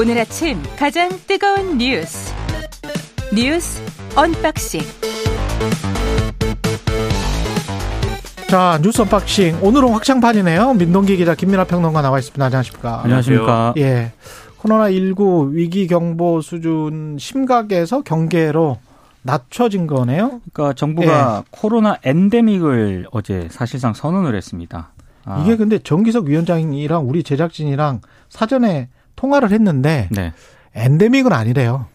오늘 아침 가장 뜨거운 뉴스 뉴스 unboxing 자 뉴스 unboxing 오늘은 확장판이네요. 민동기 기자 김민하 평론가 나와 있습니다. 안녕하십니까? 안녕하십니까? 예. 코로나19 위기 경보 수준 심각에서 경계로 낮춰진 거네요. 그러니까 정부가 코로나 endemic을 어제 사실상 선언을 했습니다. 아. 이게 근데 정기석 위원장이랑 우리 제작진이랑 사전에 통화를 했는데 네. 엔데믹은 아니래요.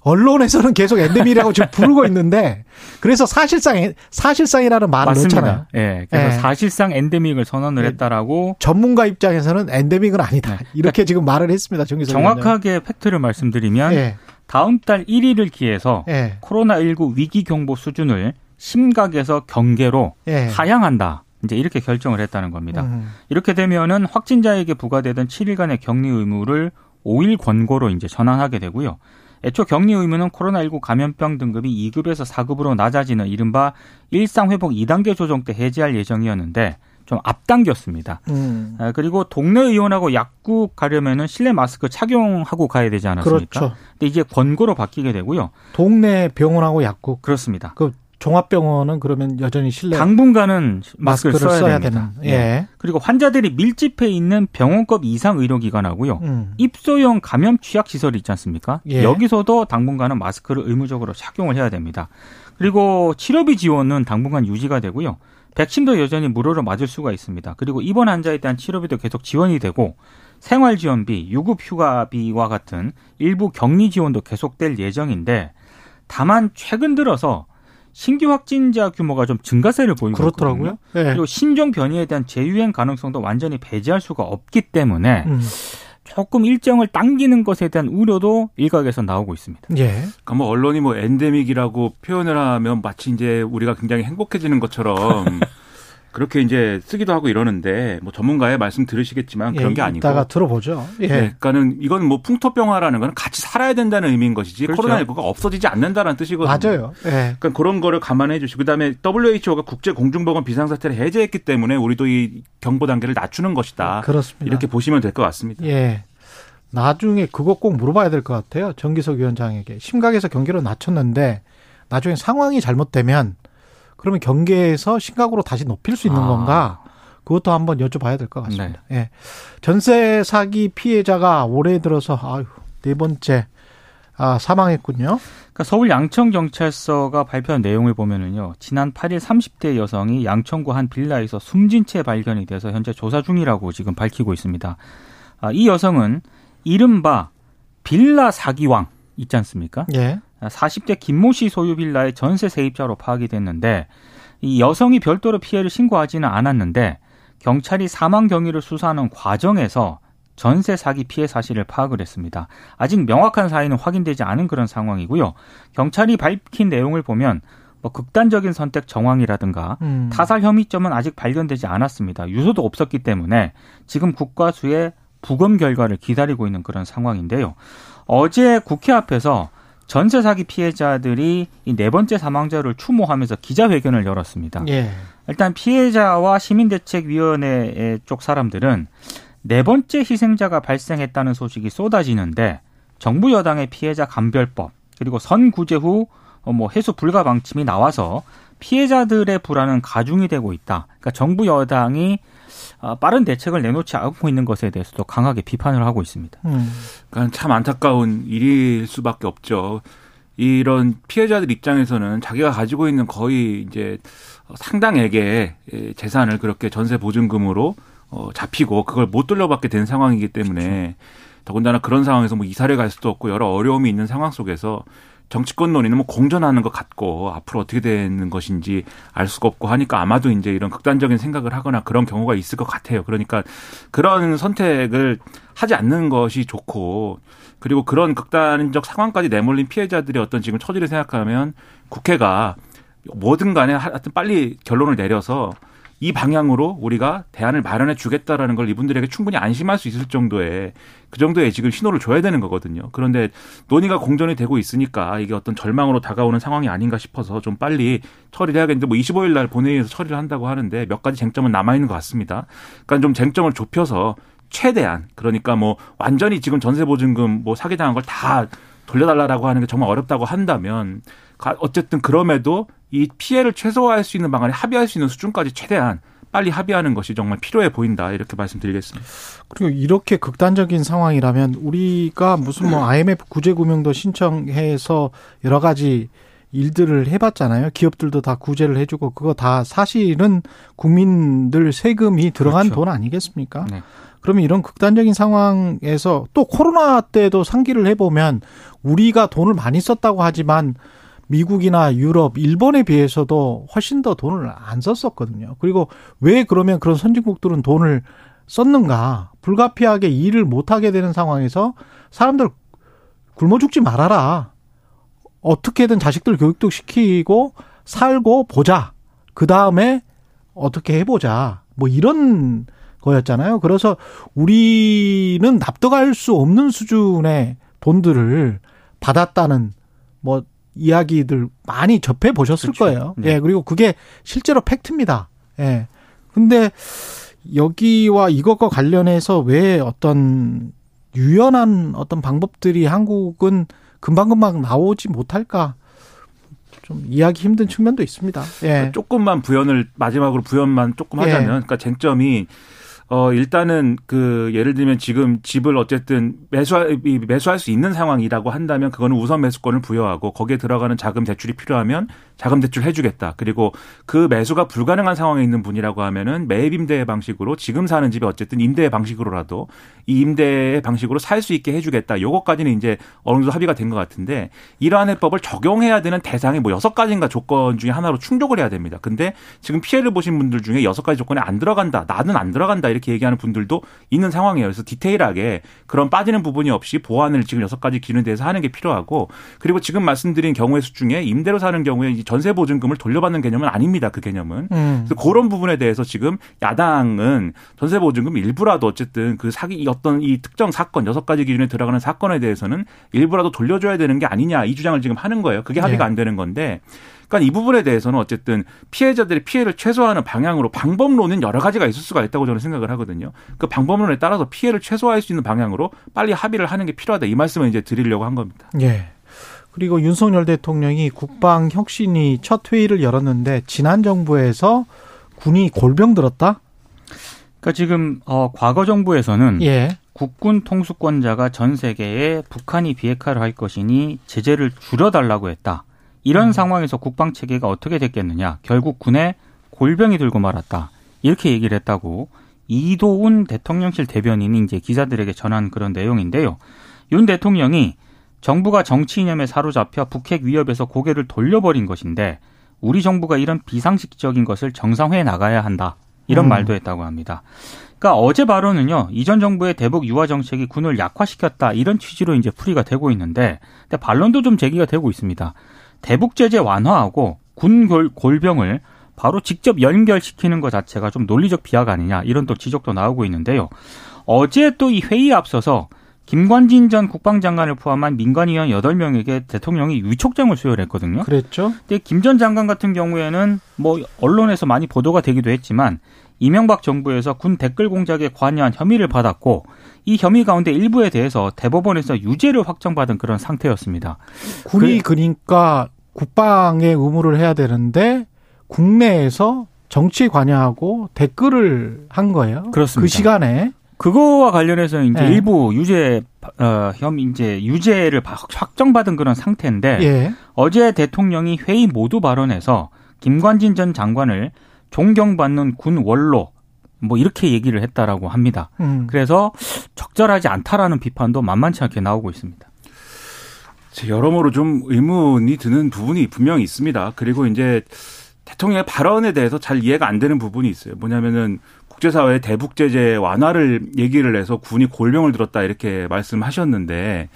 언론에서는 계속 엔데믹이라고 지금 부르고 있는데 그래서 사실상 사실상이라는 말을 맞습니다. 넣잖아요. 예. 그래서 예. 사실상 엔데믹을 선언을 예. 했다라고 전문가 입장에서는 엔데믹은 아니다. 네. 이렇게 그러니까 지금 말을 했습니다. 정기석 정확하게. 팩트를 말씀드리면 예. 다음 달 1일을 기해서 예. 코로나19 위기 경보 수준을 심각에서 경계로 예. 하향한다. 이제 이렇게 결정을 했다는 겁니다. 음. 이렇게 되면은 확진자에게 부과되던 7일간의 격리 의무를 5일 권고로 이제 전환하게 되고요. 애초 격리 의무는 코로나19 감염병 등급이 2급에서 4급으로 낮아지는 이른바 일상 회복 2단계 조정 때 해제할 예정이었는데 좀 앞당겼습니다. 음. 아, 그리고 동네 의원하고 약국 가려면은 실내 마스크 착용하고 가야 되지 않았습니까? 그렇죠. 근데 이제 권고로 바뀌게 되고요. 동네 병원하고 약국 그렇습니다. 그 종합병원은 그러면 여전히 실내 당분간은 마스크를, 마스크를 써야, 써야 되는. 예. 예. 그리고 환자들이 밀집해 있는 병원급 이상 의료기관하고요. 음. 입소형 감염 취약 시설이 있지 않습니까? 예. 여기서도 당분간은 마스크를 의무적으로 착용을 해야 됩니다. 그리고 치료비 지원은 당분간 유지가 되고요. 백신도 여전히 무료로 맞을 수가 있습니다. 그리고 입원 환자에 대한 치료비도 계속 지원이 되고 생활지원비, 유급휴가비와 같은 일부 격리 지원도 계속될 예정인데 다만 최근 들어서 신규 확진자 규모가 좀 증가세를 보이고 그렇더라고요. 있거든요. 네. 그리고 신종 변이에 대한 재유행 가능성도 완전히 배제할 수가 없기 때문에 음. 조금 일정을 당기는 것에 대한 우려도 일각에서 나오고 있습니다. 예. 그러니까 뭐 언론이 뭐 엔데믹이라고 표현을 하면 마치 이제 우리가 굉장히 행복해지는 것처럼 그렇게 이제 쓰기도 하고 이러는데 뭐 전문가의 말씀 들으시겠지만 그런 예, 게 아니고 이따가 들어보죠. 예. 네, 그러니까는 이건 뭐 풍토병화라는 건 같이 살아야 된다는 의미인 것이지 그렇죠. 코로나19가 없어지지 않는다라는 뜻이거든요. 맞아요. 예. 그러니까 그런 거를 감안해 주시고 그다음에 WHO가 국제 공중보건 비상사태를 해제했기 때문에 우리도 이 경보 단계를 낮추는 것이다. 그렇습니다. 이렇게 보시면 될 것 같습니다. 예. 나중에 그것 꼭 물어봐야 될 것 같아요. 정기석 위원장에게 심각에서 경계로 낮췄는데 나중에 상황이 잘못되면 그러면 경계에서 심각으로 다시 높일 수 있는 아. 건가? 그것도 한번 여쭤봐야 될 것 같습니다. 네. 예. 전세 사기 피해자가 올해 들어서 아유, 네 번째 아, 사망했군요. 그러니까 서울 양천 경찰서가 발표한 내용을 보면은요. 지난 8일 30대 여성이 양천구 한 빌라에서 숨진 채 발견이 돼서 현재 조사 중이라고 지금 밝히고 있습니다. 아, 이 여성은 이른바 빌라 사기왕 있지 않습니까? 예. 40대 김모 씨 소유 빌라의 전세 세입자로 파악이 됐는데 이 여성이 별도로 피해를 신고하지는 않았는데 경찰이 사망 경위를 수사하는 과정에서 전세 사기 피해 사실을 파악을 했습니다. 아직 명확한 사인은 확인되지 않은 그런 상황이고요. 경찰이 밝힌 내용을 보면 뭐 극단적인 선택 정황이라든가 음. 타살 혐의점은 아직 발견되지 않았습니다. 유서도 없었기 때문에 지금 국과수의 부검 결과를 기다리고 있는 그런 상황인데요. 어제 국회 앞에서 전세 사기 피해자들이 이 네 번째 사망자를 추모하면서 기자회견을 열었습니다. 예. 일단 피해자와 시민대책위원회 쪽 사람들은 네 번째 희생자가 발생했다는 소식이 쏟아지는데 정부 여당의 피해자 감별법 그리고 선구제 후 뭐 해수 불가 방침이 나와서 피해자들의 불안은 가중이 되고 있다. 그러니까 정부 여당이 빠른 대책을 내놓지 않고 있는 것에 대해서도 강하게 비판을 하고 있습니다. 음. 그러니까 참 안타까운 일일 수밖에 없죠. 이런 피해자들 입장에서는 자기가 가지고 있는 거의 이제 상당액의 재산을 그렇게 전세 보증금으로 어, 잡히고 그걸 못 돌려받게 된 상황이기 때문에 그렇죠. 더군다나 그런 상황에서 뭐 이사를 갈 수도 없고 여러 어려움이 있는 상황 속에서 정치권 논의는 뭐 공존하는 것 같고 앞으로 어떻게 되는 것인지 알 수가 없고 하니까 아마도 이제 이런 극단적인 생각을 하거나 그런 경우가 있을 것 같아요. 그러니까 그런 선택을 하지 않는 것이 좋고 그리고 그런 극단적 상황까지 내몰린 피해자들의 어떤 지금 처지를 생각하면 국회가 뭐든 간에 하여튼 빨리 결론을 내려서 이 방향으로 우리가 대안을 마련해 주겠다라는 걸 이분들에게 충분히 안심할 수 있을 정도의 그 정도의 지금 신호를 줘야 되는 거거든요. 그런데 논의가 공전이 되고 있으니까 이게 어떤 절망으로 다가오는 상황이 아닌가 싶어서 좀 빨리 처리를 해야겠는데 뭐 25일 날 본회의에서 처리를 한다고 하는데 몇 가지 쟁점은 남아 있는 것 같습니다. 그러니까 좀 쟁점을 좁혀서 최대한 그러니까 뭐 완전히 지금 전세 보증금 뭐 사기 당한 걸 다 돌려달라라고 하는 게 정말 어렵다고 한다면 어쨌든 그럼에도 이 피해를 최소화할 수 있는 방안에 합의할 수 있는 수준까지 최대한 빨리 합의하는 것이 정말 필요해 보인다 이렇게 말씀드리겠습니다. 그리고 이렇게 극단적인 상황이라면 우리가 무슨 뭐 IMF 구제금융도 신청해서 여러 가지 일들을 해봤잖아요. 기업들도 다 구제를 해주고 그거 다 사실은 국민들 세금이 들어간 그렇죠. 돈 아니겠습니까? 네. 그러면 이런 극단적인 상황에서 또 코로나 때도 상기를 해보면 우리가 돈을 많이 썼다고 하지만 미국이나 유럽, 일본에 비해서도 훨씬 더 돈을 안 썼었거든요. 그리고 왜 그러면 그런 선진국들은 돈을 썼는가? 불가피하게 일을 못하게 되는 상황에서 사람들 굶어 죽지 말아라. 어떻게든 자식들 교육도 시키고 살고 보자. 그 다음에 어떻게 해보자. 뭐 이런 거였잖아요. 그래서 우리는 납득할 수 없는 수준의 돈들을 받았다는 뭐 이야기들 많이 접해 보셨을 그렇죠. 거예요. 네. 예, 그리고 그게 실제로 팩트입니다. 예. 근데 여기와 이것과 관련해서 왜 어떤 유연한 어떤 방법들이 한국은 금방금방 나오지 못할까? 좀 이해하기 힘든 측면도 있습니다. 예. 조금만 부연을 마지막으로 부연만 조금 하자면, 예. 그러니까 쟁점이 어, 일단은 그 예를 들면 지금 집을 어쨌든 매수할, 매수할 수 있는 상황이라고 한다면 그거는 우선 매수권을 부여하고 거기에 들어가는 자금 대출이 필요하면 자금 대출 해주겠다. 그리고 그 매수가 불가능한 상황에 있는 분이라고 하면은 매입 임대 방식으로 지금 사는 집에 어쨌든 임대 방식으로라도 이 임대 방식으로 살 수 있게 해주겠다. 요것까지는 이제 어느 정도 합의가 된 것 같은데 이러한 해법을 적용해야 되는 대상이 뭐 여섯 가지인가 조건 중에 하나로 충족을 해야 됩니다. 근데 지금 피해를 보신 분들 중에 여섯 가지 조건에 안 들어간다. 나는 안 들어간다. 이렇게 얘기하는 분들도 있는 상황이에요. 그래서 디테일하게 그런 빠지는 부분이 없이 보완을 지금 여섯 가지 기준에 대해서 하는 게 필요하고 그리고 지금 말씀드린 경우의 수 중에 임대로 사는 경우에 전세 보증금을 돌려받는 개념은 아닙니다. 그 개념은. 음. 그래서 그런 부분에 대해서 지금 야당은 전세 보증금 일부라도 어쨌든 그 사기 어떤 이 특정 사건 여섯 가지 기준에 들어가는 사건에 대해서는 일부라도 돌려줘야 되는 게 아니냐 이 주장을 지금 하는 거예요. 그게 합의가 네. 안 되는 건데 그러니까 이 부분에 대해서는 어쨌든 피해자들의 피해를 최소화하는 방향으로 방법론은 여러 가지가 있을 수가 있다고 저는 생각을 하거든요. 그 방법론에 따라서 피해를 최소화할 수 있는 방향으로 빨리 합의를 하는 게 필요하다. 이 말씀을 이제 드리려고 한 겁니다. 예. 그리고 윤석열 대통령이 국방 혁신이 첫 회의를 열었는데 지난 정부에서 군이 골병 들었다? 그러니까 지금 어 과거 정부에서는 예. 국군 통수권자가 전 세계에 북한이 비핵화를 할 것이니 제재를 줄여달라고 했다. 이런 음. 상황에서 국방 체계가 어떻게 됐겠느냐? 결국 군에 골병이 들고 말았다. 이렇게 얘기를 했다고 이도훈 대통령실 대변인이 이제 기자들에게 전한 그런 내용인데요. 윤 대통령이 정부가 정치 이념에 사로잡혀 북핵 위협에서 고개를 돌려버린 것인데 우리 정부가 이런 비상식적인 것을 정상화해 나가야 한다. 이런 음. 말도 했다고 합니다. 그러니까 어제 발언은요. 이전 정부의 대북 유화 정책이 군을 약화시켰다. 이런 취지로 이제 풀이가 되고 있는데 근데 반론도 좀 제기가 되고 있습니다. 대북 제재 완화하고 군 골병을 바로 직접 연결시키는 것 자체가 좀 논리적 비하가 아니냐 이런 또 지적도 나오고 있는데요. 어제 또 이 회의에 앞서서 김관진 전 국방장관을 포함한 민간위원 8명에게 대통령이 위촉장을 수여했거든요. 그랬죠. 근데 김 전 장관 같은 경우에는 뭐 언론에서 많이 보도가 되기도 했지만 이명박 정부에서 군 댓글 공작에 관여한 혐의를 받았고 이 혐의 가운데 일부에 대해서 대법원에서 유죄를 확정받은 그런 상태였습니다. 군이 그, 그러니까 국방의 의무를 해야 되는데 국내에서 정치에 관여하고 댓글을 한 거예요. 그렇습니다. 그 시간에 그거와 관련해서 이제 네. 일부 유죄 어, 혐 이제 유죄를 확정받은 그런 상태인데 예. 어제 대통령이 회의 모두 발언에서 김관진 전 장관을 존경받는 군 원로 뭐 이렇게 얘기를 했다라고 합니다. 음. 그래서 적절하지 않다라는 비판도 만만치 않게 나오고 있습니다. 여러모로 좀 의문이 드는 부분이 분명히 있습니다. 그리고 이제 대통령의 발언에 대해서 잘 이해가 안 되는 부분이 있어요. 뭐냐면은 국제사회의 대북 제재 완화를 얘기를 해서 군이 골병을 들었다 이렇게 말씀하셨는데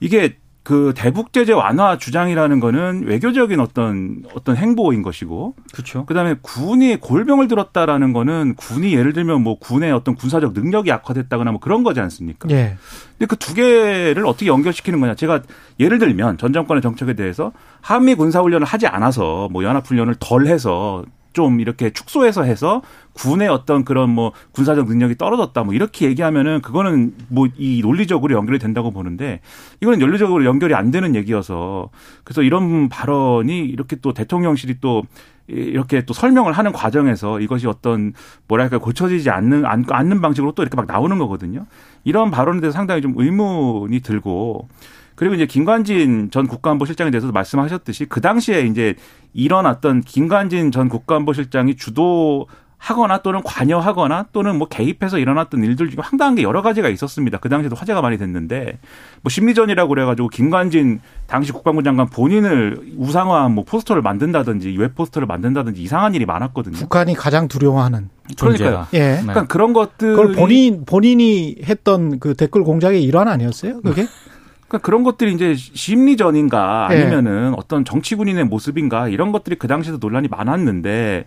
이게 그 대북 제재 완화 주장이라는 거는 외교적인 어떤 어떤 행보인 것이고 그렇죠. 그다음에 군이 골병을 들었다라는 거는 군이 예를 들면 뭐 군의 어떤 군사적 능력이 악화됐다거나 뭐 그런 거지 않습니까? 예. 근데 그 두 개를 어떻게 연결시키는 거냐? 제가 예를 들면 전 정권의 정책에 대해서 한미 군사 훈련을 하지 않아서 뭐 연합 훈련을 덜 해서 좀 이렇게 축소해서 해서 군의 어떤 그런 뭐 군사적 능력이 떨어졌다 뭐 이렇게 얘기하면은 그거는 뭐 이 논리적으로 연결이 된다고 보는데 이거는 논리적으로 연결이 안 되는 얘기여서 그래서 이런 발언이 이렇게 또 대통령실이 또 이렇게 또 설명을 하는 과정에서 이것이 어떤 뭐랄까 고쳐지지 않는 않는 방식으로 또 이렇게 막 나오는 거거든요. 이런 발언에 대해서 상당히 좀 의문이 들고 그리고 이제 김관진 전 국가안보실장에 대해서도 말씀하셨듯이 그 당시에 이제 일어났던 김관진 전 국가안보실장이 주도 하거나 또는 관여하거나 또는 뭐 개입해서 일어났던 일들 중에 황당한 게 여러 가지가 있었습니다. 그 당시에도 화제가 많이 됐는데 뭐 심리전이라고 그래가지고 김관진 당시 국방부 장관 본인을 우상화한 뭐 포스터를 만든다든지 웹 포스터를 만든다든지 이상한 일이 많았거든요. 북한이 가장 두려워하는 그러니까요. 예. 네. 그러니까 그런 것들 그걸 본인 본인이 했던 그 댓글 공작의 일환 아니었어요? 그게? 그러니까 그런 것들이 이제 심리전인가 예. 아니면은 네. 어떤 정치 군인의 모습인가 이런 것들이 그 당시에도 논란이 많았는데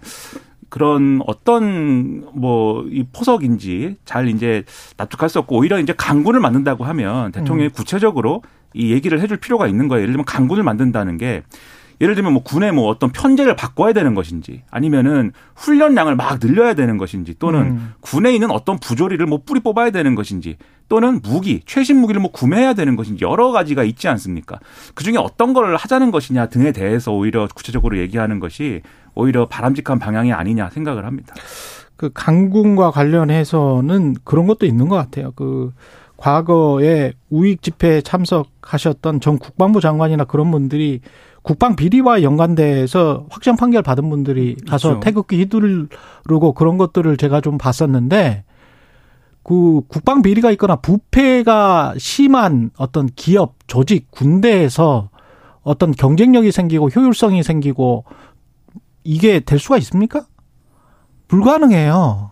그런 어떤 뭐 이 포석인지 잘 이제 납득할 수 없고 오히려 이제 강군을 만든다고 하면 대통령이 음. 구체적으로 이 얘기를 해줄 필요가 있는 거예요. 예를 들면 강군을 만든다는 게 예를 들면 뭐 군의 뭐 어떤 편제를 바꿔야 되는 것인지 아니면은 훈련량을 막 늘려야 되는 것인지 또는 음. 군에 있는 어떤 부조리를 뭐 뿌리 뽑아야 되는 것인지 또는 무기 최신 무기를 뭐 구매해야 되는 것인지 여러 가지가 있지 않습니까? 그 중에 어떤 걸 하자는 것이냐 등에 대해서 오히려 구체적으로 얘기하는 것이 오히려 바람직한 방향이 아니냐 생각을 합니다. 그 강군과 관련해서는 그런 것도 있는 것 같아요. 그 과거에 우익 집회에 참석하셨던 전 국방부 장관이나 그런 분들이 국방 비리와 연관돼서 확정 판결 받은 분들이 가서 그렇죠. 태극기 휘두르고 그런 것들을 제가 좀 봤었는데 그 국방 비리가 있거나 부패가 심한 어떤 기업, 조직, 군대에서 어떤 경쟁력이 생기고 효율성이 생기고 이게 될 수가 있습니까? 불가능해요.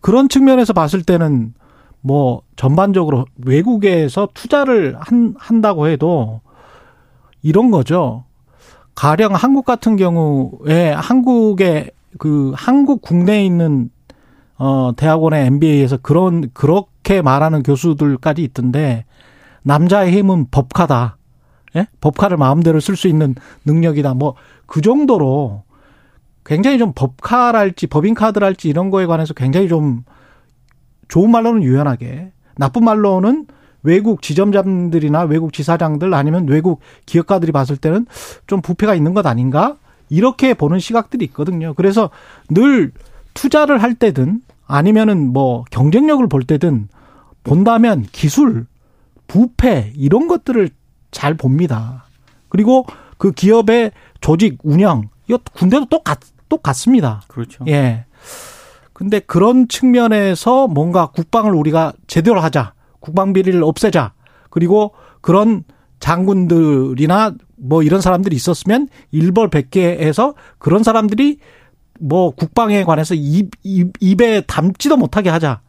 그런 측면에서 봤을 때는 뭐 전반적으로 외국에서 투자를 한, 한다고 해도 이런 거죠. 가령 한국 같은 경우에 한국의 그 한국 국내에 있는 어 대학원의 MBA에서 그런 그렇게 말하는 교수들까지 있던데 남자의 힘은 법카다. 예? 법카를 마음대로 쓸 수 있는 능력이다. 뭐 그 정도로 굉장히 좀 법카랄지 법인카드랄지 이런 거에 관해서 굉장히 좀 좋은 말로는 유연하게 나쁜 말로는 외국 지점장들이나 외국 지사장들 아니면 외국 기업가들이 봤을 때는 좀 부패가 있는 것 아닌가? 이렇게 보는 시각들이 있거든요. 그래서 늘 투자를 할 때든 아니면은 뭐 경쟁력을 볼 때든 본다면 기술, 부패 이런 것들을 잘 봅니다. 그리고 그 기업의 조직 운영 이거 군대도 똑같 똑같습니다. 그렇죠. 예. 근데 그런 측면에서 뭔가 국방을 우리가 제대로 하자. 국방 비리를 없애자. 그리고 그런 장군들이나 뭐 이런 사람들이 있었으면 일벌 백계해서 그런 사람들이 뭐 국방에 관해서 입, 입, 입에 담지도 못하게 하자.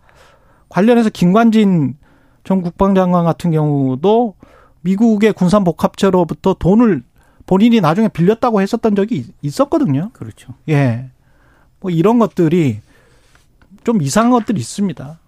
관련해서 김관진 전 국방장관 같은 경우도 미국의 군산복합체로부터 돈을 본인이 나중에 빌렸다고 했었던 적이 있었거든요. 그렇죠. 예. 뭐 이런 것들이 좀 이상한 것들이 있습니다.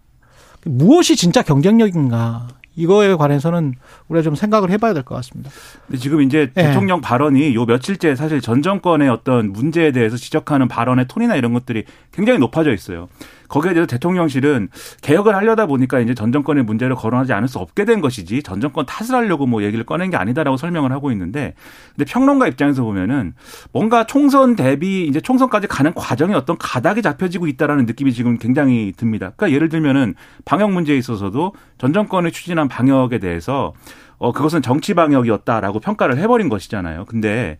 무엇이 진짜 경쟁력인가 이거에 관해서는 우리가 좀 생각을 해봐야 될 것 같습니다. 근데 지금 이제 네. 대통령 발언이 요 며칠째 사실 전 정권의 어떤 문제에 대해서 지적하는 발언의 톤이나 이런 것들이 굉장히 높아져 있어요. 거기에 대해서 대통령실은 개혁을 하려다 보니까 이제 전 정권의 문제를 거론하지 않을 수 없게 된 것이지 전 정권 탓을 하려고 뭐 얘기를 꺼낸 게 아니다라고 설명을 하고 있는데 근데 평론가 입장에서 보면은 뭔가 총선 대비 이제 총선까지 가는 과정에 어떤 가닥이 잡혀지고 있다라는 느낌이 지금 굉장히 듭니다. 그러니까 예를 들면은 방역 문제에 있어서도 전 정권이 추진한 방역에 대해서 어 그것은 정치 방역이었다라고 평가를 해버린 것이잖아요. 근데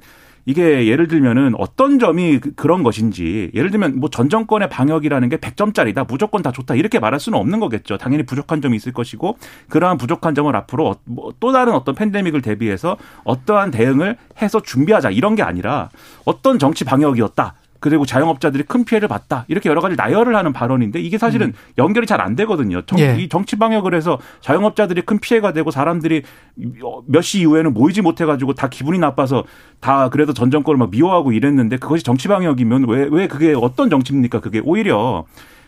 이게 예를 들면은 어떤 점이 그, 그런 것인지 예를 들면 뭐 전 정권의 방역이라는 게 100점짜리다 무조건 다 좋다 이렇게 말할 수는 없는 거겠죠. 당연히 부족한 점이 있을 것이고 그러한 부족한 점을 앞으로 어, 뭐또 다른 어떤 팬데믹을 대비해서 어떠한 대응을 해서 준비하자 이런 게 아니라 어떤 정치 방역이었다. 그리고 자영업자들이 큰 피해를 봤다. 이렇게 여러 가지 나열을 하는 발언인데 이게 사실은 음. 연결이 잘 안 되거든요. 정, 예. 이 정치 방역을 해서 자영업자들이 큰 피해가 되고 사람들이 몇 시 이후에는 모이지 못해 가지고 다 기분이 나빠서 다 그래도 전 정권을 막 미워하고 이랬는데 그것이 정치 방역이면 왜, 왜 그게 어떤 정치입니까? 그게 오히려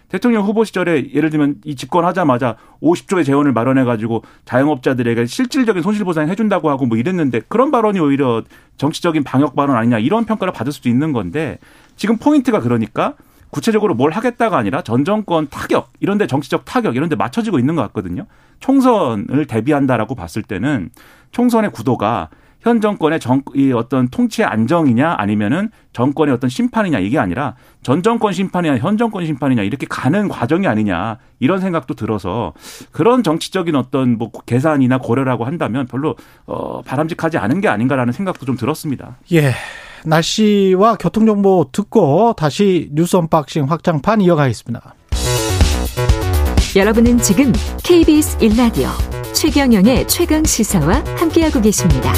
대통령 후보 시절에 예를 들면 이 집권하자마자 50조의 재원을 마련해 가지고 자영업자들에게 실질적인 손실 보상 해준다고 하고 뭐 이랬는데 그런 발언이 오히려 정치적인 방역 발언 아니냐 이런 평가를 받을 수도 있는 건데 지금 포인트가 그러니까 구체적으로 뭘 하겠다가 아니라 전 정권 타격 이런데 정치적 타격 이런데 맞춰지고 있는 것 같거든요. 총선을 대비한다라고 봤을 때는 총선의 구도가 현 정권의 정, 이 어떤 통치의 안정이냐 아니면은 정권의 어떤 심판이냐 이게 아니라 전 정권 심판이냐 현 정권 심판이냐 이렇게 가는 과정이 아니냐 이런 생각도 들어서 그런 정치적인 어떤 뭐 계산이나 고려라고 한다면 별로 어 바람직하지 않은 게 아닌가라는 생각도 좀 들었습니다. 예. 날씨와 교통정보 듣고 다시 뉴스 unboxing 확장판 이어가겠습니다. 여러분은 지금 KBS 1라디오 최경영의 최강 시사와 함께하고 계십니다.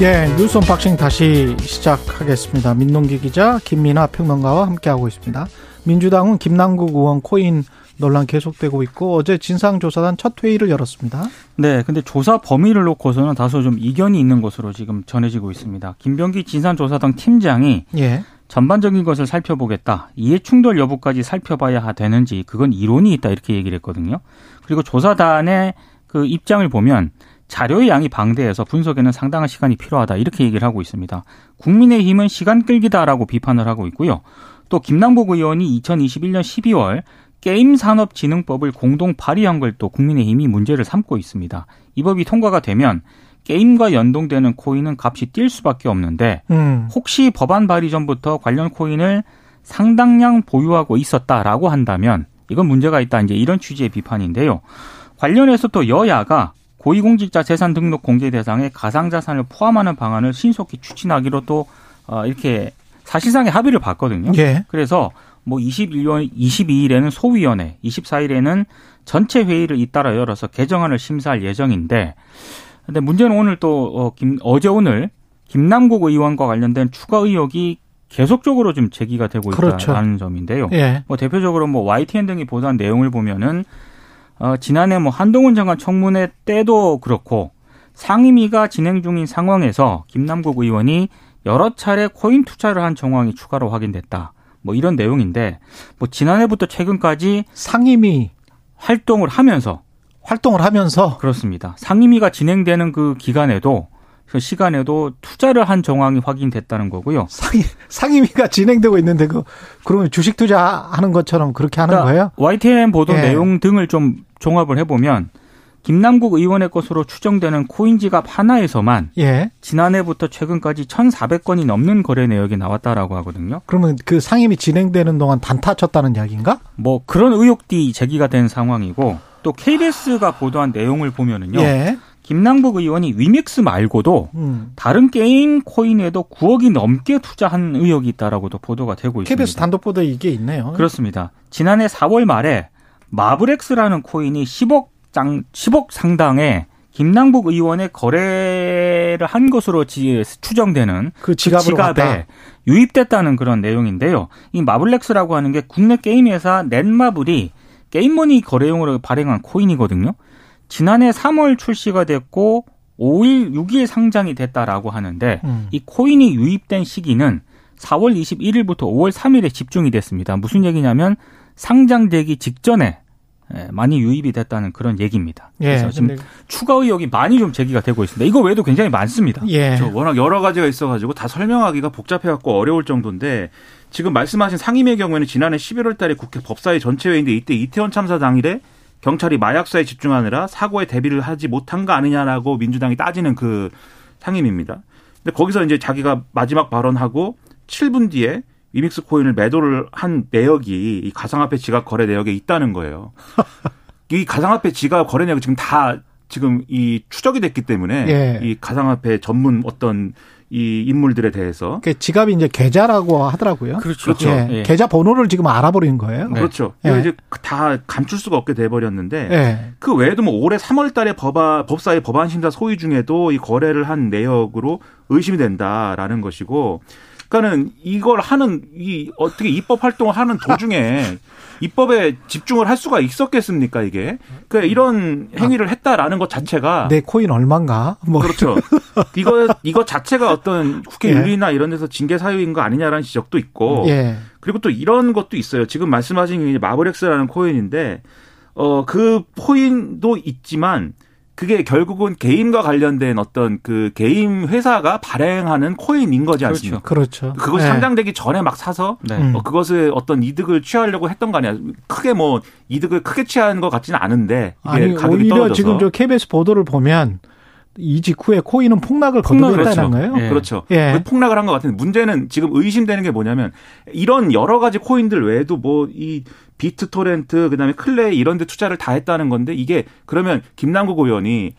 예, 뉴스 unboxing 다시 시작하겠습니다. 민동기 기자, 김민하 평론가와 함께하고 있습니다. 민주당은 김남국 의원 코인 논란 계속되고 있고 어제 진상조사단 첫 회의를 열었습니다. 네, 근데 조사 범위를 놓고서는 다소 좀 이견이 있는 것으로 지금 전해지고 있습니다. 김병기 진상조사단 팀장이 예. 전반적인 것을 살펴보겠다. 이해 충돌 여부까지 살펴봐야 되는지 그건 이론이 있다 이렇게 얘기를 했거든요. 그리고 조사단의 그 입장을 보면 자료의 양이 방대해서 분석에는 상당한 시간이 필요하다 이렇게 얘기를 하고 있습니다. 국민의힘은 시간 끌기다라고 비판을 하고 있고요. 또 김남국 의원이 2021년 12월 게임 산업진흥법을 공동 발의한 걸 또 국민의힘이 문제를 삼고 있습니다. 이 법이 통과가 되면 게임과 연동되는 코인은 값이 뛸 수밖에 없는데 음. 혹시 법안 발의 전부터 관련 코인을 상당량 보유하고 있었다라고 한다면 이건 문제가 있다 이제 이런 취지의 비판인데요. 관련해서 또 여야가 고위공직자 재산 등록 공개 대상에 가상자산을 포함하는 방안을 신속히 추진하기로 또 어, 이렇게 사실상의 합의를 봤거든요. 예. 그래서 뭐 21일 22일에는 소위원회, 24일에는 전체 회의를 잇따라 열어서 개정안을 심사할 예정인데 근데 문제는 오늘 또 어, 김, 어제 오늘 김남국 의원과 관련된 추가 의혹이 계속적으로 좀 제기가 되고 있다는 그렇죠. 점인데요. 예. 뭐 대표적으로 뭐 YTN 등이 보도한 내용을 보면은 어, 지난해 뭐 한동훈 장관 청문회 때도 그렇고 상임위가 진행 중인 상황에서 김남국 의원이 여러 차례 코인 투자를 한 정황이 추가로 확인됐다. 뭐 이런 내용인데 뭐 지난해부터 최근까지 상임위 활동을 하면서 활동을 하면서 그렇습니다. 상임위가 진행되는 그 기간에도 그 시간에도 투자를 한 정황이 확인됐다는 거고요. 상임, 상임위가 진행되고 있는데 그 그러면 주식 투자하는 것처럼 그렇게 하는 그러니까 거예요? YTN 보도 예. 내용 등을 좀 종합을 해보면 김남국 의원의 것으로 추정되는 코인지갑 하나에서만 예. 지난해부터 최근까지 1,400건이 넘는 거래 내역이 나왔다라고 하거든요. 그러면 그 상임이 진행되는 동안 단타 쳤다는 이야기인가? 뭐 그런 의혹이 제기가 된 상황이고 또 KBS가 보도한 내용을 보면은요. 예. 김남국 의원이 위믹스 말고도 음. 다른 게임 코인에도 9억이 넘게 투자한 의혹이 있다라고도 보도가 되고 있습니다. KBS 단독 보도에 이게 있네요. 그렇습니다. 지난해 4월 말에 마블엑스라는 코인이 10억 장 10억 상당의 김남국 의원의 거래를 한 것으로 추정되는 그, 그 지갑에 유입됐다는 그런 내용인데요. 이 마블렉스라고 하는 게 국내 게임 회사 넷마블이 게임머니 거래용으로 발행한 코인이거든요. 지난해 3월 출시가 됐고 5일, 6일 상장이 됐다라고 하는데 음. 이 코인이 유입된 시기는 4월 21일부터 5월 3일에 집중이 됐습니다. 무슨 얘기냐면 상장되기 직전에 예, 많이 유입이 됐다는 그런 얘기입니다. 예, 그래서 지금 추가 의혹이 많이 좀 제기가 되고 있습니다. 이거 외에도 굉장히 많습니다. 예. 워낙 여러 가지가 있어가지고 다 설명하기가 복잡해갖고 어려울 정도인데 지금 말씀하신 상임의 경우에는 지난해 11월 달에 국회 법사위 전체 회의인데 이때 이태원 참사 당일에 경찰이 마약 사에 집중하느라 사고에 대비를 하지 못한 거 아니냐라고 민주당이 따지는 그 상임입니다. 근데 거기서 이제 자기가 마지막 발언하고 7분 뒤에 위믹스 코인을 매도를 한 내역이 이 가상화폐 지갑 거래 내역에 있다는 거예요. 이 가상화폐 지갑 거래 내역이 지금 다 지금 이 추적이 됐기 때문에 예. 이 가상화폐 전문 어떤 이 인물들에 대해서 그 지갑이 이제 계좌라고 하더라고요. 그렇죠. 그렇죠. 예. 예. 계좌 번호를 지금 알아버리는 거예요. 네. 그렇죠. 예. 이제 다 감출 수가 없게 돼 버렸는데 예. 그 외에도 뭐 올해 3월 달에 법안 법사위 법안 심사 소위 중에도 이 거래를 한 내역으로 의심이 된다라는 것이고 그러니까는 이걸 하는 이 어떻게 입법 활동을 하는 도중에 입법에 집중을 할 수가 있었겠습니까 이게? 그러니까 이런 행위를 했다라는 것 자체가 내 코인 얼마인가? 뭐 그렇죠. 이거 이거 자체가 어떤 국회 예. 윤리나 이런 데서 징계 사유인 거 아니냐라는 지적도 있고 예. 그리고 또 이런 것도 있어요. 지금 말씀하신 게 마블엑스라는 코인인데 어 그 코인도 있지만 그게 결국은 게임과 관련된 어떤 그 게임 회사가 발행하는 코인인 거지 않습니까? 그렇죠. 그거 예. 상장되기 전에 막 사서 네. 음. 어, 그것을 어떤 이득을 취하려고 했던 거 아니야. 크게 뭐 이득을 크게 취하는 것 같지는 않은데 이게 아니 가격이 오히려 떨어져서 지금 저 KBS 보도를 보면 이 직후에 코인은 폭락을 폭락을 거듭했다는. 거예요. 예. 그렇죠. 예. 거의 폭락을 한 것 같은데 문제는 지금 의심되는 게 뭐냐면 이런 여러 가지 코인들 외에도 뭐 이 비트 토렌트 그다음에 클레이 이런 데 투자를 다 했다는 건데 이게 그러면 김남국 의원이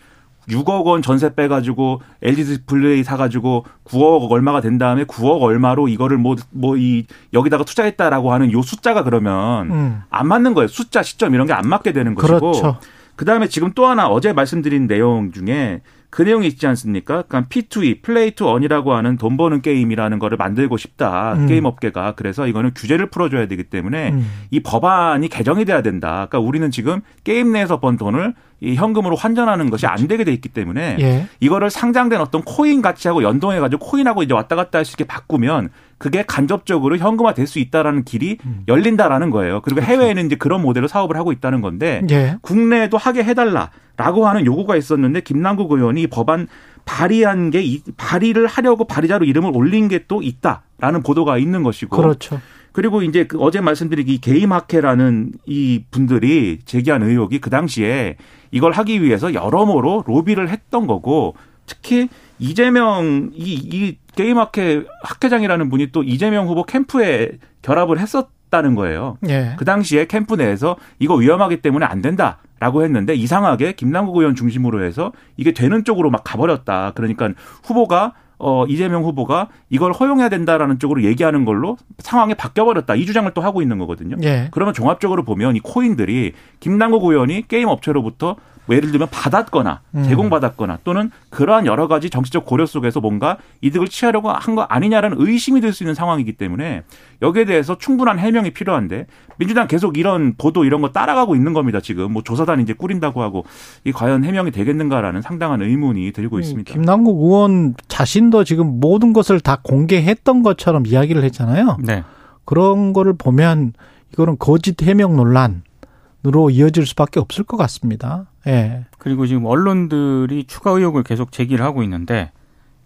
6억 원 전세 빼가지고 LG 디스플레이 사가지고 9억 얼마가 된 다음에 9억 얼마로 이거를 뭐 뭐 이 여기다가 투자했다라고 하는 요 숫자가 그러면 음. 안 맞는 거예요. 숫자, 시점 이런 게 안 맞게 되는 것이고. 그렇죠. 그 다음에 지금 또 하나 어제 말씀드린 내용 중에 그 내용이 있지 않습니까? 그러니까 P2E, play to earn이라고 하는 돈 버는 게임이라는 거를 만들고 싶다. 음. 게임 업계가. 그래서 이거는 규제를 풀어줘야 되기 때문에 음. 이 법안이 개정이 돼야 된다. 그러니까 우리는 지금 게임 내에서 번 돈을 이 현금으로 환전하는 것이 안 되게 돼 있기 때문에 예. 이거를 상장된 어떤 코인 가치하고 연동해 가지고 코인하고 이제 왔다 갔다 할 수 있게 바꾸면 그게 간접적으로 현금화 될 수 있다라는 길이 음. 열린다라는 거예요. 그리고 그렇죠. 해외에는 이제 그런 모델로 사업을 하고 있다는 건데 예. 국내에도 하게 해달라라고 하는 요구가 있었는데 김남국 의원이 이 법안 발의한 게 이- 발의를 하려고 발의자로 이름을 올린 게 또 있다라는 보도가 있는 것이고 그렇죠. 그리고 이제 그 어제 말씀드린 이 게임학회라는 이 분들이 제기한 의혹이 그 당시에 이걸 하기 위해서 여러모로 로비를 했던 거고 특히 이재명 이, 이 게임학회 학회장이라는 분이 또 이재명 후보 캠프에 결합을 했었다는 거예요. 예. 그 당시에 캠프 내에서 이거 위험하기 때문에 안 된다 라고 했는데 이상하게 김남국 의원 중심으로 해서 이게 되는 쪽으로 막 가버렸다. 그러니까 후보가 어 이재명 후보가 이걸 허용해야 된다라는 쪽으로 얘기하는 걸로 상황이 바뀌어버렸다. 이 주장을 또 하고 있는 거거든요. 예. 그러면 종합적으로 보면 이 코인들이 김남국 의원이 게임 업체로부터 뭐 예를 들면 받았거나 음. 제공받았거나 또는 그러한 여러 가지 정치적 고려 속에서 뭔가 이득을 취하려고 한 거 아니냐라는 의심이 들 수 있는 상황이기 때문에 여기에 대해서 충분한 해명이 필요한데 민주당 계속 이런 보도 이런 거 따라가고 있는 겁니다 지금 뭐 조사단 이제 꾸린다고 하고 이 과연 해명이 되겠는가라는 상당한 의문이 들고 있습니다. 음, 김남국 의원 자신도 지금 모든 것을 다 공개했던 것처럼 이야기를 했잖아요. 네. 그런 거를 보면 이거는 거짓 해명 논란으로 이어질 수밖에 없을 것 같습니다. 예. 그리고 지금 언론들이 추가 의혹을 계속 제기를 하고 있는데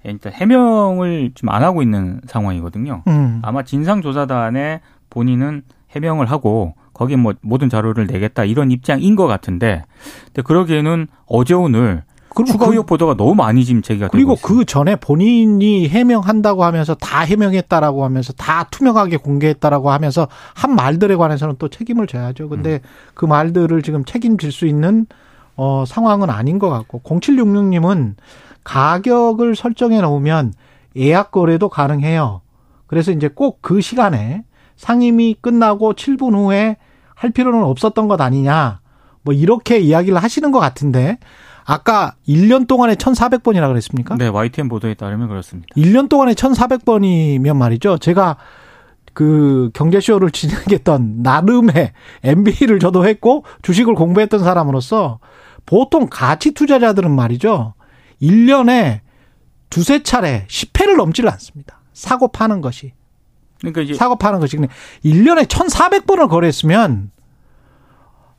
일단 해명을 지금 안 하고 있는 상황이거든요. 음. 아마 진상조사단에 본인은 해명을 하고 거기에 뭐 모든 자료를 내겠다 이런 입장인 것 같은데 근데 그러기에는 어제 오늘 그리고 추가 그- 의혹 보도가 너무 많이 지금 제기가 그리고 되고 있습니다. 그 전에 본인이 해명한다고 하면서 다 해명했다라고 하면서 다 투명하게 공개했다라고 하면서 한 말들에 관해서는 또 책임을 져야죠. 근데 음. 그 말들을 지금 책임질 수 있는 어 상황은 아닌 것 같고 0766님은 가격을 설정해 놓으면 예약 거래도 가능해요. 그래서 이제 꼭 그 시간에 상임이 끝나고 7분 후에 할 필요는 없었던 것 아니냐. 뭐 이렇게 이야기를 하시는 것 같은데 아까 1년 동안에 1,400번이라 그랬습니까? 네, YTN 보도에 따르면 그렇습니다. 1년 동안에 1,400번이면 말이죠. 제가 그 경제쇼를 진행했던 나름의 MB를 저도 했고 주식을 공부했던 사람으로서 보통 가치 투자자들은 말이죠. 1년에 두세 차례 10회를 넘지를 않습니다. 사고 파는 것이. 그러니까 이제 사고 파는 것이. 근데 1년에 1,400번을 거래했으면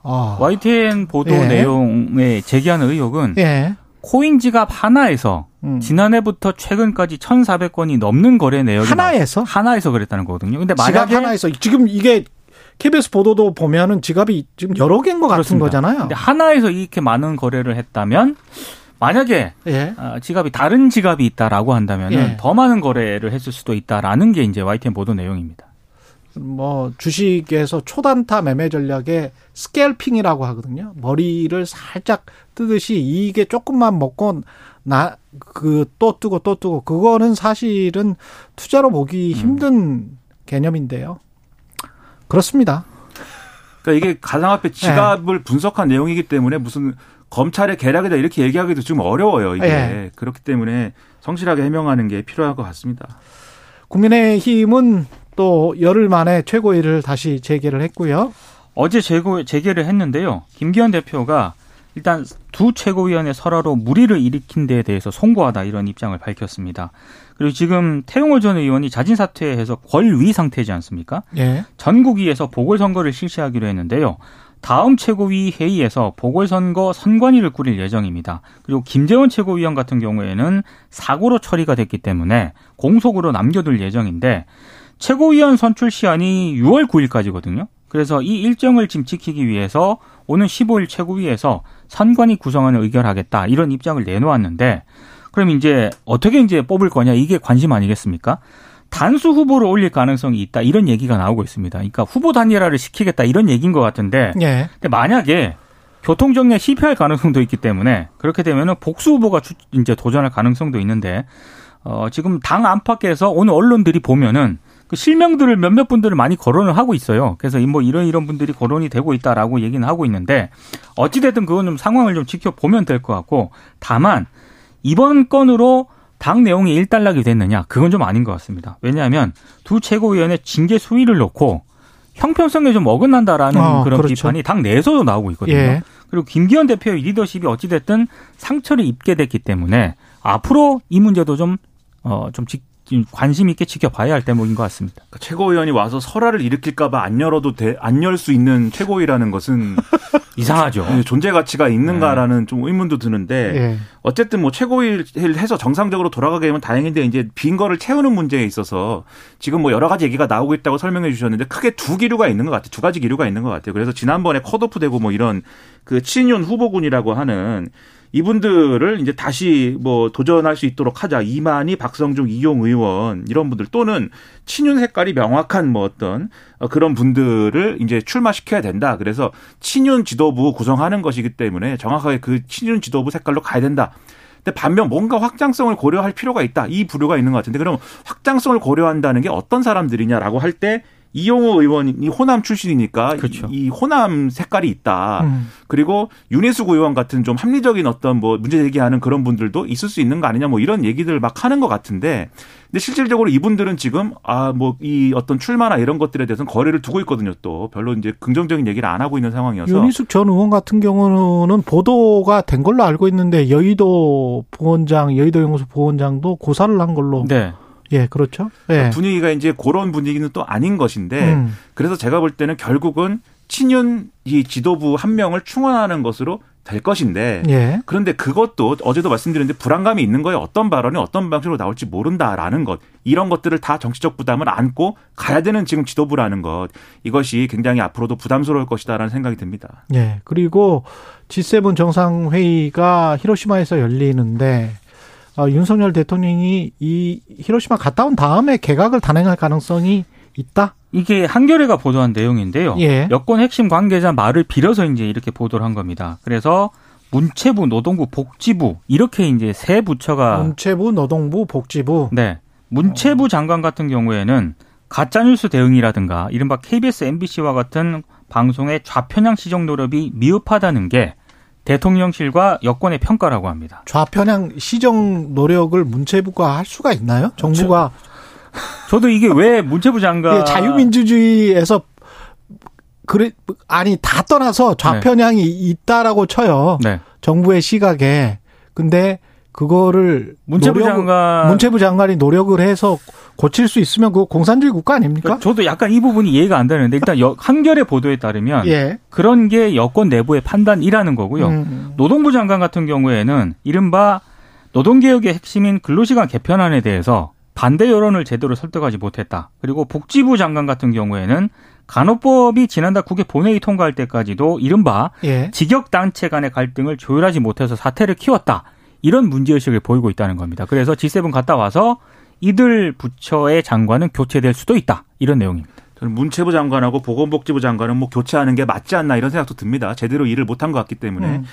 아, YTN 보도 예. 내용에 제기하는 의혹은 예. 코인 지갑 하나에서 음. 지난해부터 최근까지 1,400건이 넘는 거래 내역이 하나에서? 나왔- 하나에서 그랬다는 거거든요. 근데 지갑 만약에 하나에서 지금 이게 KBS 보도도 보면은 지갑이 지금 여러 개인 것 같은. 거잖아요. 근데 하나에서 이렇게 많은 거래를 했다면 만약에 예. 아, 지갑이 다른 지갑이 있다라고 한다면 예. 은더 많은 거래를 했을 수도 있다라는 게 이제 YTN 보도 내용입니다. 뭐 주식에서 초단타 매매 전략에 스캘핑이라고 하거든요. 머리를 살짝 뜨듯이 이게 조금만 먹고 나 그 또 뜨고 또 뜨고 그거는 사실은 투자로 보기 힘든 개념인데요. 그렇습니다. 그러니까 이게 가상화폐 지갑을 분석한 내용이기 때문에 무슨 검찰의 계략이다 이렇게 얘기하기도 좀 어려워요 이게 예. 그렇기 때문에 성실하게 해명하는 게 필요할 것 같습니다. 국민의힘은 또 열흘 만에 최고위를 다시 재개를 했고요. 어제 재고, 재개를 했는데요. 김기현 대표가 일단 두 최고위원회 설화로 무리를 일으킨 데에 대해서 송구하다 이런 입장을 밝혔습니다. 그리고 지금 태용호 전 의원이 자진 사퇴해서 권위 상태지 않습니까? 예. 전국위에서 보궐선거를 실시하기로 했는데요. 다음 최고위 회의에서 보궐선거 선관위를 꾸릴 예정입니다. 그리고 김재원 최고위원 같은 경우에는 사고로 처리가 됐기 때문에 공속으로 남겨둘 예정인데 최고위원 선출 시한이 6월 9일까지거든요. 그래서 이 일정을 지금 지키기 위해서 오는 15일 최고위에서 선관위 구성안을 의결하겠다 이런 입장을 내놓았는데 그럼 이제 어떻게 이제 뽑을 거냐 이게 관심 아니겠습니까? 단수 후보를 올릴 가능성이 있다 이런 얘기가 나오고 있습니다. 그러니까 후보 단일화를 시키겠다 이런 얘기인 것 같은데 예. 근데 만약에 교통정리에 실패할 가능성도 있기 때문에 그렇게 되면은 복수 후보가 주- 이제 도전할 가능성도 있는데 어 지금 당 안팎에서 오늘 언론들이 보면은 그 실명들을 몇몇 분들을 많이 거론을 하고 있어요. 그래서 뭐 이런 이런 분들이 거론이 되고 있다라고 얘기는 하고 있는데 어찌 됐든 그건 좀 상황을 좀 지켜보면 될 것 같고 다만 이번 건으로 당 내용이 일단락이 됐느냐 그건 좀 아닌 것 같습니다. 왜냐하면 두 최고위원회 징계 수위를 놓고 형평성에 좀 어긋난다라는 어, 그런 그렇죠. 비판이 당 내에서도 나오고 있거든요. 예. 그리고 김기현 대표의 리더십이 어찌됐든 상처를 입게 됐기 때문에 앞으로 이 문제도 좀, 어, 좀 지- 좀 관심 있게 지켜봐야 할 대목인 것 같습니다. 그러니까 최고위원이 와서 설화를 일으킬까봐 안 열어도 안 열 수 있는 최고위라는 것은 이상하죠. 네, 존재 가치가 있는가라는 좀 의문도 드는데 예. 어쨌든 뭐 최고위를 해서 정상적으로 돌아가게 되면 다행인데 이제 빈 거를 채우는 문제에 있어서 지금 뭐 여러 가지 얘기가 나오고 있다고 설명해 주셨는데 크게 두 기류가 있는 것 같아요. 두 가지 기류가 있는 것 같아요. 그래서 지난번에 컷오프 되고 뭐 이런 그 친윤 후보군이라고 하는 이분들을 이제 다시 뭐 도전할 수 있도록 하자. 이만희, 박성중, 이용 의원 이런 분들 또는 친윤 색깔이 명확한 뭐 어떤 어, 그런 분들을 이제 출마시켜야 된다. 그래서 친윤 지도부 구성하는 것이기 때문에 정확하게 그 친윤 지도부 색깔로 가야 된다. 근데 반면 뭔가 확장성을 고려할 필요가 있다. 이 부류가 있는 것 같은데 그럼 확장성을 고려한다는 게 어떤 사람들이냐라고 할 때 이용호 의원이 호남 출신이니까 그렇죠. 이, 이 호남 색깔이 있다. 음. 그리고 윤혜숙 의원 같은 좀 합리적인 어떤 뭐 문제 제기하는 그런 분들도 있을 수 있는 거 아니냐 뭐 이런 얘기들 막 하는 것 같은데 근데 실질적으로 이분들은 지금 아 뭐 이 어떤 출마나 이런 것들에 대해서는 거래를 두고 있거든요 또 별로 이제 긍정적인 얘기를 안 하고 있는 상황이어서 윤희숙 전 의원 같은 경우는 보도가 된 걸로 알고 있는데 여의도 부원장, 여의도 연구소 부원장도 고사를 한 걸로. 네. 예, 그렇죠. 예. 분위기가 이제 그런 분위기는 또 아닌 것인데 음. 그래서 제가 볼 때는 결국은 친윤 이 지도부 한 명을 충원하는 것으로 될 것인데 예. 그런데 그것도 어제도 말씀드렸는데 불안감이 있는 거에 어떤 발언이 어떤 방식으로 나올지 모른다라는 것 이런 것들을 다 정치적 부담을 안고 가야 되는 지금 지도부라는 것 이것이 굉장히 앞으로도 부담스러울 것이다라는 생각이 듭니다. 예. 그리고 G7 정상회의가 히로시마에서 열리는데 어, 윤석열 대통령이 이 히로시마 갔다 온 다음에 개각을 단행할 가능성이 있다. 이게 한겨레가 보도한 내용인데요. 예. 여권 핵심 관계자 말을 빌어서 이제 이렇게 보도를 한 겁니다. 그래서 문체부, 노동부, 복지부 이렇게 이제 세 부처가 문체부, 노동부, 복지부. 네. 문체부 장관 같은 경우에는 가짜뉴스 대응이라든가 이른바 KBS, MBC와 같은 방송의 좌편향 시정 노력이 미흡하다는 게 대통령실과 여권의 평가라고 합니다. 좌편향 시정 노력을 문체부가 할 수가 있나요? 정부가 저 도 이게 왜 문체부 장관 예, 자유민주주의에서 그래 아니 다 떠나서 좌편향이 있다라고 쳐요. 네. 정부의 시각에. 근데 그거를 문체부 노력- 장관 문체부 장관이 노력을 해서 고칠 수 있으면 그거 공산주의 국가 아닙니까? 그러니까 저도 약간 이 부분이 이해가 안 되는데 일단 여- 한겨레 보도에 따르면 예. 그런 게 여권 내부의 판단이라는 거고요. 음. 노동부 장관 같은 경우에는 이른바 노동개혁의 핵심인 근로시간 개편안에 대해서 반대 여론을 제대로 설득하지 못했다. 그리고 복지부 장관 같은 경우에는 간호법이 지난달 국회 본회의 통과할 때까지도 이른바 예. 직역단체 간의 갈등을 조율하지 못해서 사태를 키웠다. 이런 문제의식을 보이고 있다는 겁니다. 그래서 G7 갔다 와서 이들 부처의 장관은 교체될 수도 있다. 이런 내용입니다. 저는 문체부 장관하고 보건복지부 장관은 뭐 교체하는 게 맞지 않나 이런 생각도 듭니다. 제대로 일을 못한 것 같기 때문에. 음.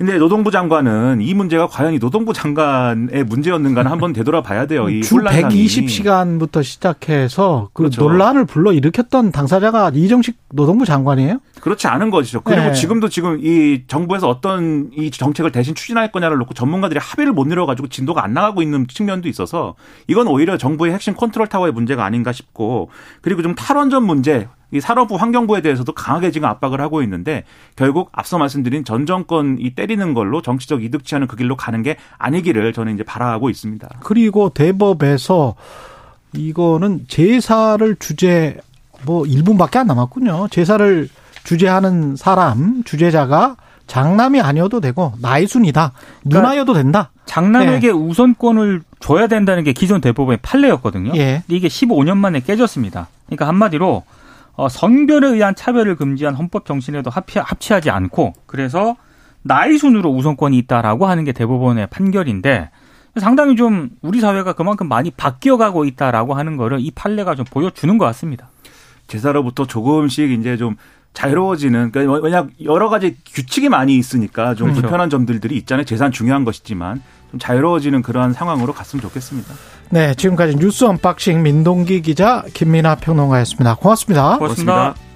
근데 노동부 장관은 이 문제가 과연 이 노동부 장관의 문제였는가는 한번 되돌아봐야 돼요. 이주 혼란상이. 120시간부터 시작해서 그 그렇죠. 논란을 불러 일으켰던 당사자가 이정식 노동부 장관이에요? 그렇지 않은 것이죠. 그리고 네. 지금도 지금 이 정부에서 어떤 이 정책을 대신 추진할 거냐를 놓고 전문가들이 합의를 못 내려가지고 진도가 안 나가고 있는 측면도 있어서 이건 오히려 정부의 핵심 컨트롤 타워의 문제가 아닌가 싶고 그리고 좀 탈원전 문제 이 산업부 환경부에 대해서도 강하게 지금 압박을 하고 있는데 결국 앞서 말씀드린 전 정권 이 때리는 걸로 정치적 이득 취하는 그 길로 가는 게 아니기를 저는 이제 바라고 있습니다. 그리고 대법에서 이거는 제사를 주제 뭐 1분밖에 안 남았군요. 제사를 주재하는 사람, 주제자가 장남이 아니어도 되고 나이 순이다. 누나여도 된다. 장남에게 우선권을 줘야 된다는 게 기존 대법원의 판례였거든요. 예. 근데 이게 15년 만에 깨졌습니다. 그러니까 한마디로 어, 성별에 의한 차별을 금지한 헌법 정신에도 합치, 합치하지 않고 그래서 나이 순으로 우선권이 있다라고 하는 게 대법원의 판결인데 상당히 좀 우리 사회가 그만큼 많이 바뀌어가고 있다라고 하는 거를 이 판례가 좀 보여주는 것 같습니다. 제사로부터 조금씩 이제 좀 자유로워지는 그러니까 왜냐 여러 가지 규칙이 많이 있으니까 좀 그렇죠. 불편한 점들이 있잖아요. 재산 중요한 것이지만 좀 자유로워지는 그러한 상황으로 갔으면 좋겠습니다. 네, 지금까지 뉴스 언박싱 민동기 기자 김민하 평론가였습니다. 고맙습니다. 고맙습니다. 고맙습니다.